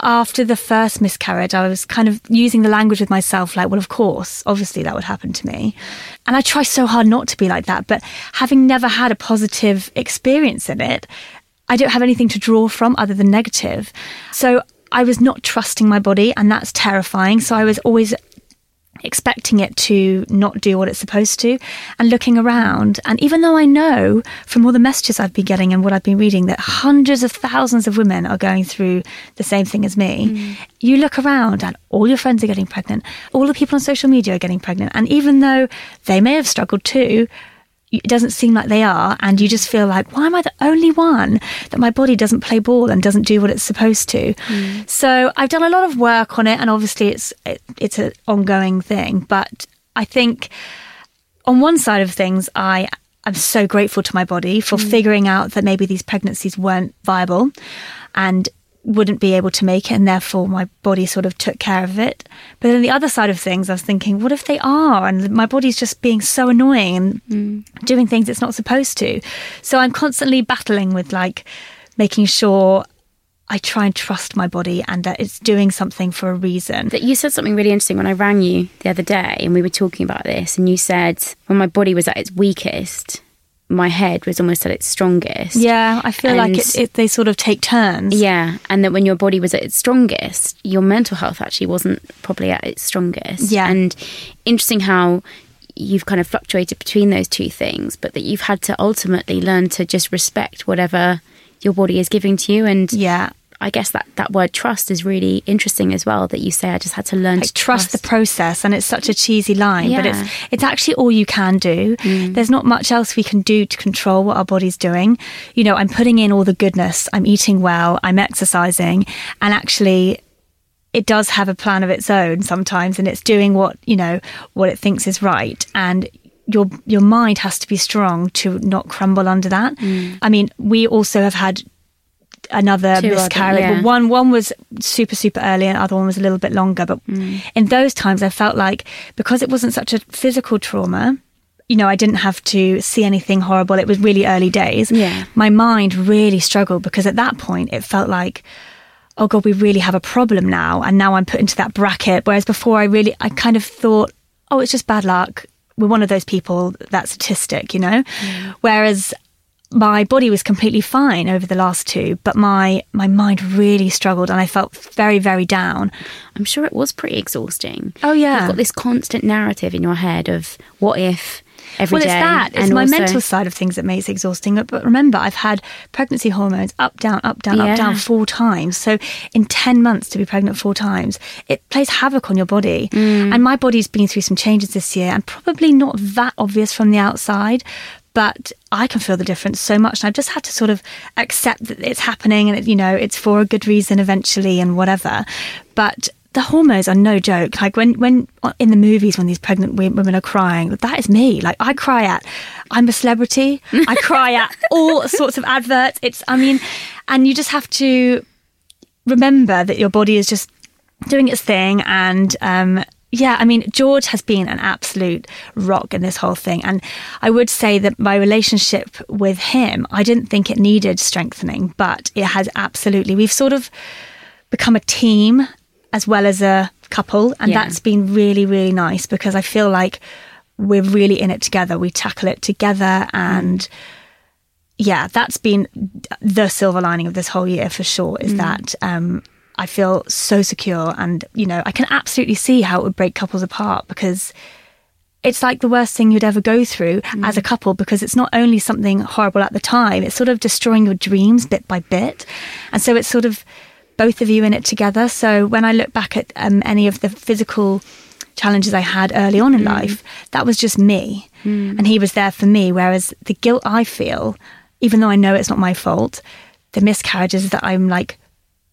after the first miscarriage, I was kind of using the language with myself like, well, of course, obviously that would happen to me. And I try so hard not to be like that. But having never had a positive experience in it, I don't have anything to draw from other than negative. So I was not trusting my body, and that's terrifying. So I was always expecting it to not do what it's supposed to and looking around. And even though I know from all the messages I've been getting and what I've been reading that hundreds of thousands of women are going through the same thing as me, mm. you look around and all your friends are getting pregnant, all the people on social media are getting pregnant. And even though they may have struggled too, it doesn't seem like they are and you just feel like why am i the only one that my body doesn't play ball and doesn't do what it's supposed to? Mm. So i've done a lot of work on it and obviously it's it, it's an ongoing thing but i think on one side of things I i am so grateful to my body for mm. figuring out that maybe these pregnancies weren't viable and wouldn't be able to make it and therefore my body sort of took care of it but then the other side of things i was thinking what if they are and my body's just being so annoying and mm. doing things it's not supposed to so i'm constantly battling with like making sure I try and trust my body and that it's doing something for a reason. That you said something really interesting when I rang you the other day and we were talking about this and you said when my body was at its weakest my head was almost at its strongest. Yeah, I feel and, like it, it, they sort of take turns. Yeah, and that when your body was at its strongest, your mental health actually wasn't probably at its strongest. Yeah, and interesting how you've kind of fluctuated between those two things, but that you've had to ultimately learn to just respect whatever your body is giving to you and yeah I guess that, that word trust is really interesting as well. That you say I just had to learn like to trust. trust. the process, and it's such a cheesy line, yeah. but it's it's actually all you can do. Mm. There's not much else we can do to control what our body's doing. You know, I'm putting in all the goodness. I'm eating well. I'm exercising, and actually, it does have a plan of its own sometimes, and it's doing what you know what it thinks is right, and your your mind has to be strong to not crumble under that. Mm. I mean, we also have had another Two miscarriage. Other, yeah. One one was super super early, and the other one was a little bit longer. But mm. in those times, I felt like because it wasn't such a physical trauma, you know, I didn't have to see anything horrible. It was really early days. Yeah, my mind really struggled because at that point it felt like. Oh God, we really have a problem now, and now I'm put into that bracket. Whereas before, I really, I kind of thought, oh, it's just bad luck we're one of those people that statistic, you know. Mm. Whereas my body was completely fine over the last two, but my my mind really struggled, and I felt very very down. I'm sure it was pretty exhausting. Oh yeah, you've got this constant narrative in your head of what if. Every well, day, it's that. It's my also... mental side of things that makes it exhausting. But remember, I've had pregnancy hormones up, down, up, down, yeah. up, down four times. So in 10 months to be pregnant four times, it plays havoc on your body. Mm. And my body's been through some changes this year and probably not that obvious from the outside but I can feel the difference so much. And I've just had to sort of accept that it's happening and, it, you know, it's for a good reason eventually and whatever. But the hormones are no joke. Like when, when in the movies, when these pregnant women are crying, that is me. Like I cry at, I'm a celebrity. I cry at all sorts of adverts. It's, I mean, and you just have to remember that your body is just doing its thing and um, yeah, I mean, George has been an absolute rock in this whole thing. And I would say that my relationship with him, I didn't think it needed strengthening, but it has absolutely. We've sort of become a team as well as a couple. And yeah. that's been really, really nice because I feel like we're really in it together. We tackle it together. And mm. yeah, that's been the silver lining of this whole year for sure is mm. that. Um, I feel so secure. And, you know, I can absolutely see how it would break couples apart because it's like the worst thing you'd ever go through mm. as a couple because it's not only something horrible at the time, it's sort of destroying your dreams bit by bit. And so it's sort of both of you in it together. So when I look back at um, any of the physical challenges I had early on in mm. life, that was just me. Mm. And he was there for me. Whereas the guilt I feel, even though I know it's not my fault, the miscarriages that I'm like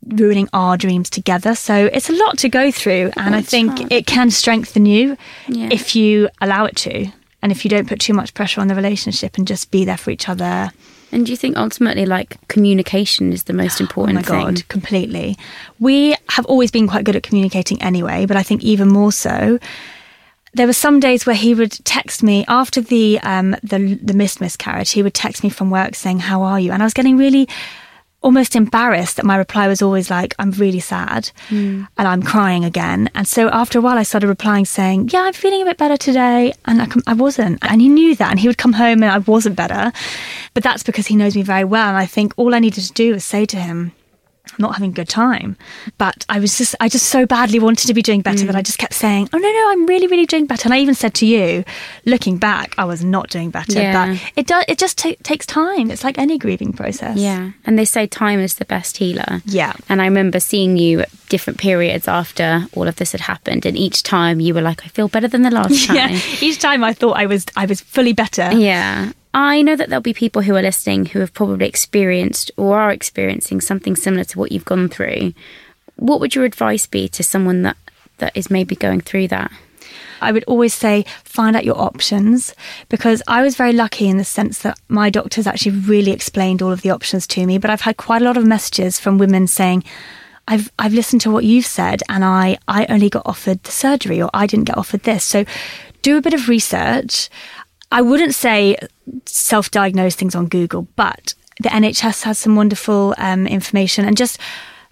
ruining our dreams together. So it's a lot to go through, and I think hard. it can strengthen you yeah. if you allow it to, and if you don't put too much pressure on the relationship and just be there for each other. And do you think ultimately, like communication is the most important? Oh my thing? god, completely. We have always been quite good at communicating anyway, but I think even more so. There were some days where he would text me after the um, the the missed miscarriage. He would text me from work saying, "How are you?" And I was getting really almost embarrassed that my reply was always like, I'm really sad mm. and I'm crying again. And so after a while, I started replying saying, Yeah, I'm feeling a bit better today. And I, I wasn't. And he knew that. And he would come home and I wasn't better. But that's because he knows me very well. And I think all I needed to do was say to him, not having a good time. But I was just, I just so badly wanted to be doing better mm. that I just kept saying, oh, no, no, I'm really, really doing better. And I even said to you, looking back, I was not doing better. Yeah. But it does, it just t- takes time. It's like any grieving process. Yeah. And they say time is the best healer. Yeah. And I remember seeing you at different periods after all of this had happened. And each time you were like, I feel better than the last time. yeah. Each time I thought I was, I was fully better. Yeah. I know that there'll be people who are listening who have probably experienced or are experiencing something similar to what you've gone through. What would your advice be to someone that, that is maybe going through that? I would always say find out your options because I was very lucky in the sense that my doctors actually really explained all of the options to me. But I've had quite a lot of messages from women saying, I've I've listened to what you've said and I, I only got offered the surgery or I didn't get offered this. So do a bit of research. I wouldn't say self diagnose things on Google, but the NHS has some wonderful um, information and just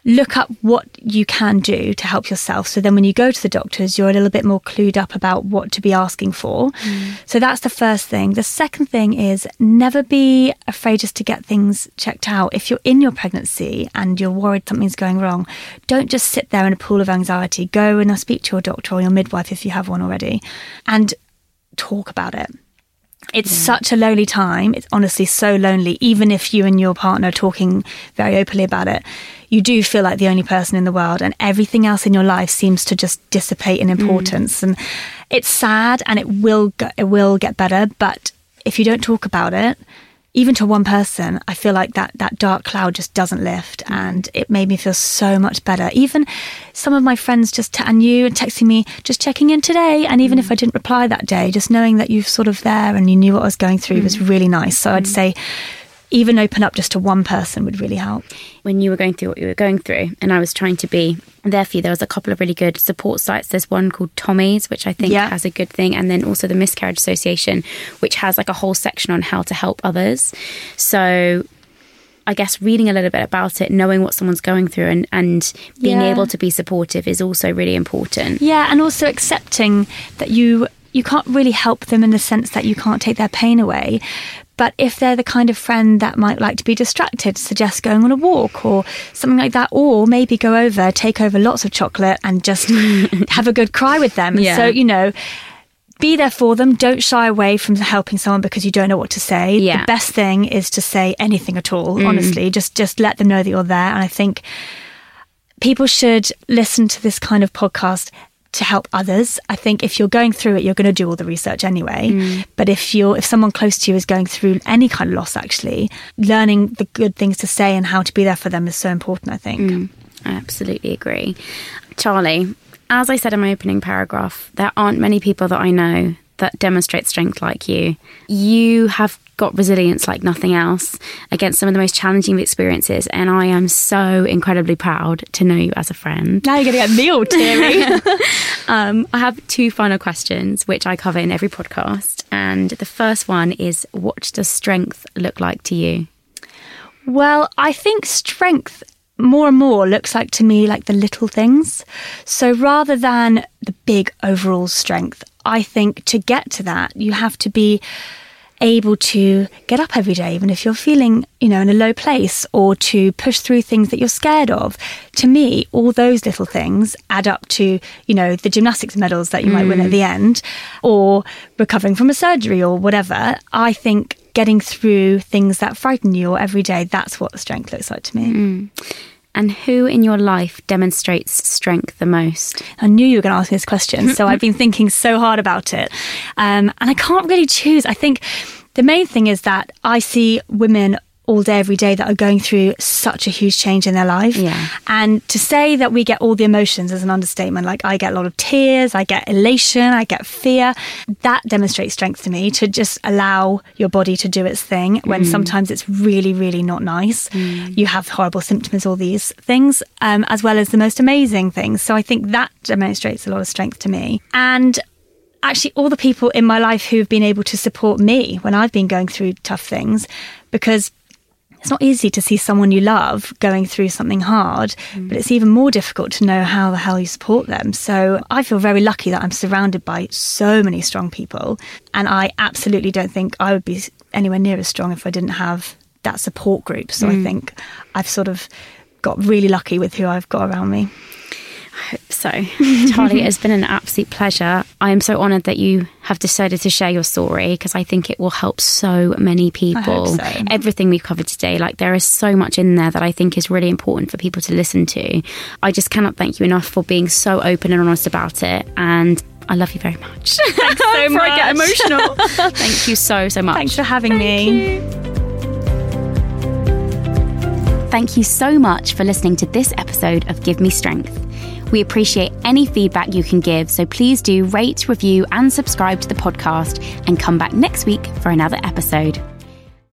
look up what you can do to help yourself. So then when you go to the doctors, you're a little bit more clued up about what to be asking for. Mm. So that's the first thing. The second thing is never be afraid just to get things checked out. If you're in your pregnancy and you're worried something's going wrong, don't just sit there in a pool of anxiety. Go and speak to your doctor or your midwife if you have one already and talk about it. It's yeah. such a lonely time. It's honestly so lonely, even if you and your partner are talking very openly about it. You do feel like the only person in the world, and everything else in your life seems to just dissipate in mm. importance. Mm. And it's sad, and it will it will get better. But if you don't talk about it, even to one person, I feel like that that dark cloud just doesn't lift, and it made me feel so much better. Even some of my friends just t- and you and texting me, just checking in today, and even mm. if I didn't reply that day, just knowing that you've sort of there and you knew what I was going through mm. was really nice. So mm. I'd say even open up just to one person would really help. When you were going through what you were going through, and I was trying to be there for you, there was a couple of really good support sites. There's one called Tommy's, which I think yeah. has a good thing, and then also the Miscarriage Association, which has like a whole section on how to help others. So I guess reading a little bit about it, knowing what someone's going through, and, and being yeah. able to be supportive is also really important. Yeah, and also accepting that you you can't really help them in the sense that you can't take their pain away. But if they're the kind of friend that might like to be distracted, suggest going on a walk or something like that, or maybe go over, take over lots of chocolate and just have a good cry with them. Yeah. So, you know, be there for them. Don't shy away from helping someone because you don't know what to say. Yeah. The best thing is to say anything at all, mm. honestly. Just just let them know that you're there. And I think people should listen to this kind of podcast to help others. I think if you're going through it, you're going to do all the research anyway. Mm. But if you're if someone close to you is going through any kind of loss, actually, learning the good things to say and how to be there for them is so important. I think. Mm. I absolutely agree, Charlie. As I said in my opening paragraph, there aren't many people that I know that demonstrate strength like you. You have got resilience like nothing else against some of the most challenging experiences. And I am so incredibly proud to know you as a friend. Now you're going to get me all teary. um, I have two final questions, which I cover in every podcast. And the first one is what does strength look like to you? Well, I think strength more and more looks like to me like the little things. So rather than the big overall strength, I think to get to that, you have to be able to get up every day, even if you're feeling, you know, in a low place, or to push through things that you're scared of. To me, all those little things add up to, you know, the gymnastics medals that you mm. might win at mm. the end, or recovering from a surgery or whatever. I think getting through things that frighten you or every day, that's what strength looks like to me. Mm. And who in your life demonstrates strength the most? I knew you were going to ask me this question, so I've been thinking so hard about it. Um, and I can't really choose. I think the main thing is that I see women all day, every day that are going through such a huge change in their life. Yeah. And to say that we get all the emotions is an understatement. Like I get a lot of tears, I get elation, I get fear. That demonstrates strength to me to just allow your body to do its thing when mm. sometimes it's really, really not nice. Mm. You have horrible symptoms, all these things, um, as well as the most amazing things. So I think that demonstrates a lot of strength to me. And actually all the people in my life who've been able to support me when I've been going through tough things because it's not easy to see someone you love going through something hard, mm. but it's even more difficult to know how the hell you support them. So I feel very lucky that I'm surrounded by so many strong people. And I absolutely don't think I would be anywhere near as strong if I didn't have that support group. So mm. I think I've sort of got really lucky with who I've got around me. I hope so. Charlie, it has been an absolute pleasure. I am so honoured that you have decided to share your story because I think it will help so many people. So. Everything we've covered today, like there is so much in there that I think is really important for people to listen to. I just cannot thank you enough for being so open and honest about it. And I love you very much. Thanks so much. I get emotional. Thank you so, so much. Thanks for having Thank me. You. Thank you so much for listening to this episode of Give Me Strength. We appreciate any feedback you can give, so please do rate, review, and subscribe to the podcast and come back next week for another episode.